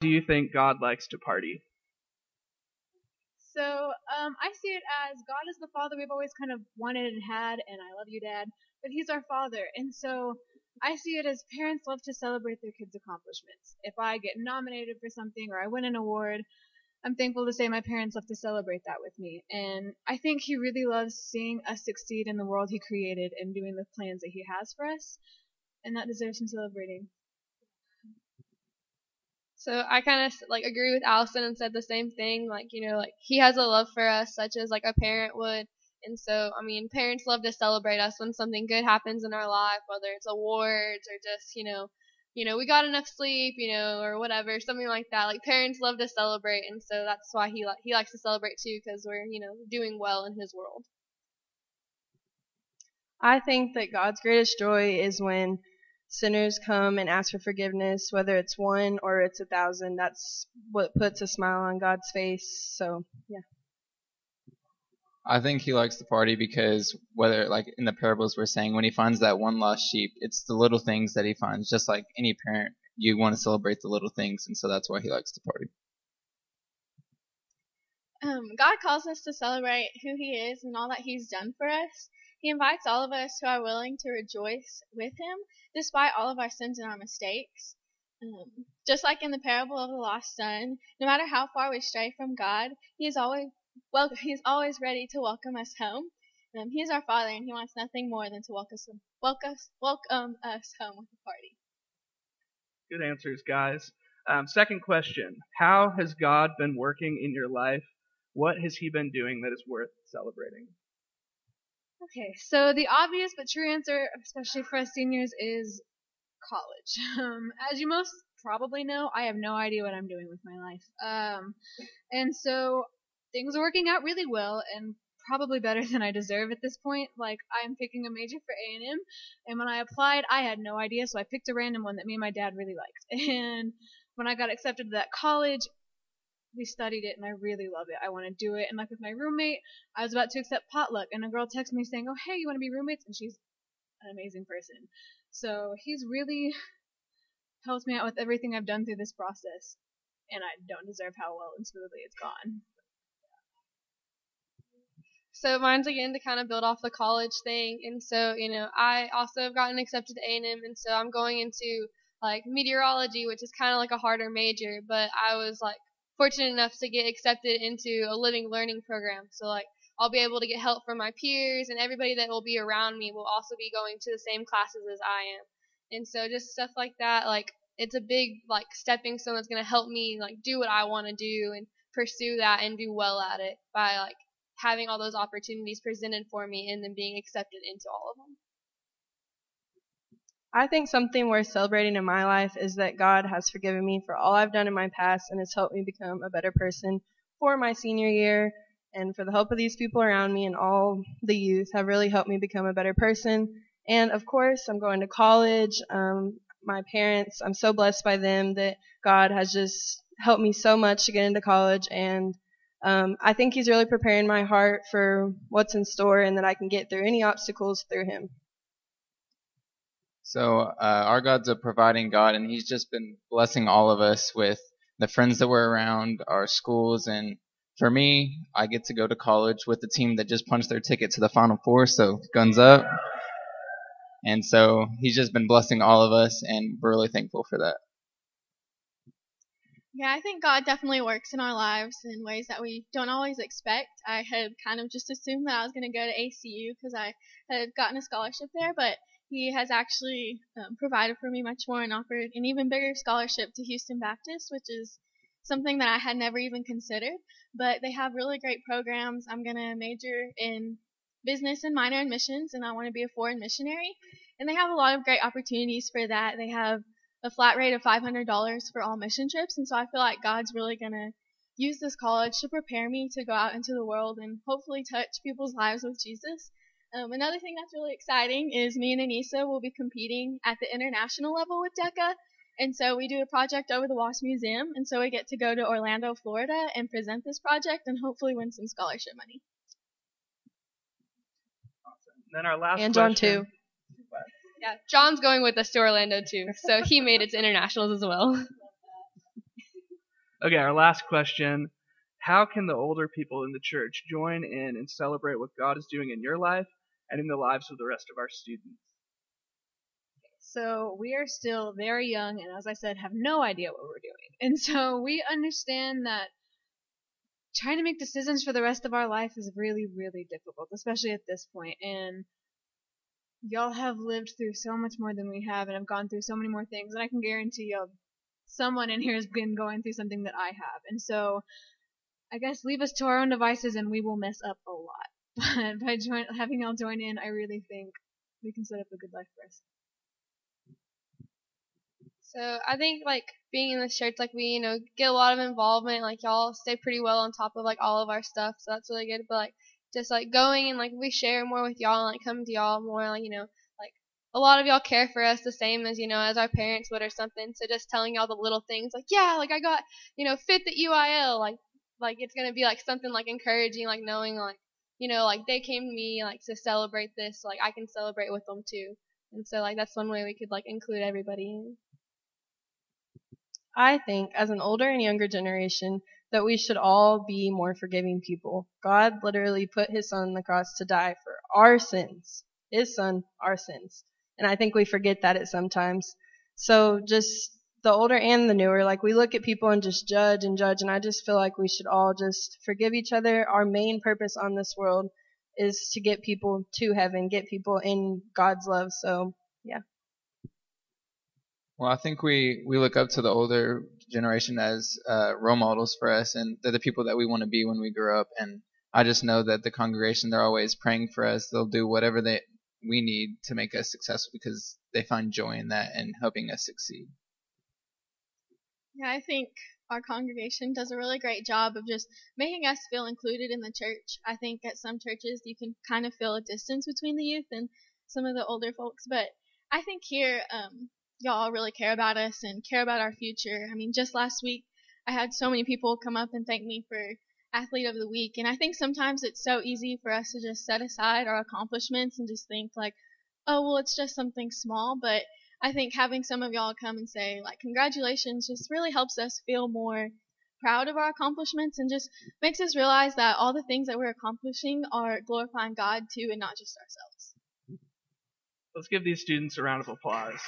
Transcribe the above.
do you think God likes to party? So um, I see it as God is the Father we've always kind of wanted and had, and I love you, Dad. But He's our Father, and so I see it as parents love to celebrate their kids' accomplishments. If I get nominated for something or I win an award, I'm thankful to say my parents love to celebrate that with me. And I think He really loves seeing us succeed in the world He created and doing the plans that He has for us, and that deserves some celebrating. So I kind of like agree with Allison and said the same thing. Like you know, like he has a love for us, such as like a parent would. And so, I mean, parents love to celebrate us when something good happens in our life, whether it's awards or just you know, you know, we got enough sleep, you know, or whatever, something like that. Like parents love to celebrate, and so that's why he li- he likes to celebrate too, because we're you know doing well in his world. I think that God's greatest joy is when sinners come and ask for forgiveness, whether it's one or it's a thousand. That's what puts a smile on God's face. So, yeah. I think he likes to party because whether like in the parables we're saying when he finds that one lost sheep, it's the little things that he finds. Just like any parent, you want to celebrate the little things, and so that's why he likes to party. Um, God calls us to celebrate who He is and all that He's done for us. He invites all of us who are willing to rejoice with Him despite all of our sins and our mistakes. Um, just like in the parable of the lost son, no matter how far we stray from God, He is always well. He's always ready to welcome us home. Um, is our Father, and He wants nothing more than to welcome us, welcome welcome us home with a party. Good answers, guys. Um, second question How has God been working in your life? What has He been doing that is worth celebrating? Okay, so the obvious but true answer, especially for us seniors, is college. Um, as you most probably know, I have no idea what I'm doing with my life. Um, and so things are working out really well and probably better than I deserve at this point. Like I'm picking a major for A&M, and when I applied, I had no idea, so I picked a random one that me and my dad really liked. And when I got accepted to that college, we studied it and I really love it. I want to do it. And like with my roommate, I was about to accept potluck and a girl texted me saying, "Oh, hey, you want to be roommates?" And she's an amazing person. So he's really helped me out with everything I've done through this process, and I don't deserve how well and smoothly it's gone. So mine's again to kind of build off the college thing, and so you know I also have gotten accepted to A&M, and so I'm going into like meteorology, which is kind of like a harder major, but I was like fortunate enough to get accepted into a living learning program. So like I'll be able to get help from my peers and everybody that will be around me will also be going to the same classes as I am. And so just stuff like that, like it's a big like stepping stone that's gonna help me like do what I want to do and pursue that and do well at it by like having all those opportunities presented for me and then being accepted into all of them. I think something worth celebrating in my life is that God has forgiven me for all I've done in my past and has helped me become a better person for my senior year. And for the help of these people around me and all the youth have really helped me become a better person. And of course, I'm going to college. Um, my parents, I'm so blessed by them that God has just helped me so much to get into college. And um, I think He's really preparing my heart for what's in store and that I can get through any obstacles through Him. So uh, our God's a providing God, and He's just been blessing all of us with the friends that we're around, our schools, and for me, I get to go to college with the team that just punched their ticket to the Final Four. So guns up. And so He's just been blessing all of us, and we're really thankful for that. Yeah, I think God definitely works in our lives in ways that we don't always expect. I had kind of just assumed that I was going to go to ACU because I had gotten a scholarship there, but he has actually um, provided for me much more and offered an even bigger scholarship to Houston Baptist, which is something that I had never even considered. But they have really great programs. I'm going to major in business and minor in missions, and I want to be a foreign missionary. And they have a lot of great opportunities for that. They have a flat rate of $500 for all mission trips, and so I feel like God's really going to use this college to prepare me to go out into the world and hopefully touch people's lives with Jesus. Um, another thing that's really exciting is me and Anissa will be competing at the international level with DECA. And so we do a project over the Wasp Museum, and so we get to go to Orlando, Florida, and present this project and hopefully win some scholarship money. Awesome. Then our last and John question. too. Yeah, John's going with us to Orlando too, so he made it to internationals as well. Okay, our last question. How can the older people in the church join in and celebrate what God is doing in your life and in the lives of the rest of our students? So we are still very young and as I said have no idea what we're doing. And so we understand that trying to make decisions for the rest of our life is really really difficult, especially at this point. And y'all have lived through so much more than we have and have gone through so many more things and I can guarantee y'all someone in here has been going through something that I have. And so I guess leave us to our own devices and we will mess up a lot. But by join, having y'all join in, I really think we can set up a good life for us. So I think like being in this church, like we, you know, get a lot of involvement. Like y'all stay pretty well on top of like all of our stuff, so that's really good. But like just like going and like we share more with y'all and like come to y'all more, like you know, like a lot of y'all care for us the same as you know as our parents would or something. So just telling y'all the little things, like yeah, like I got you know fifth at UIL, like like it's gonna be like something like encouraging, like knowing like you know like they came to me like to celebrate this, like I can celebrate with them too. And so like that's one way we could like include everybody in. I think, as an older and younger generation, that we should all be more forgiving people. God literally put his son on the cross to die for our sins. His son, our sins. And I think we forget that at sometimes. So just the older and the newer, like we look at people and just judge and judge. And I just feel like we should all just forgive each other. Our main purpose on this world is to get people to heaven, get people in God's love. So yeah. Well, I think we, we look up to the older generation as uh, role models for us, and they're the people that we want to be when we grow up. And I just know that the congregation, they're always praying for us. They'll do whatever they we need to make us successful because they find joy in that and helping us succeed. Yeah, I think our congregation does a really great job of just making us feel included in the church. I think at some churches you can kind of feel a distance between the youth and some of the older folks, but I think here um, y'all really care about us and care about our future. I mean, just last week, I had so many people come up and thank me for athlete of the week. And I think sometimes it's so easy for us to just set aside our accomplishments and just think like, oh, well, it's just something small. But I think having some of y'all come and say like, congratulations just really helps us feel more proud of our accomplishments and just makes us realize that all the things that we're accomplishing are glorifying God too and not just ourselves. Let's give these students a round of applause.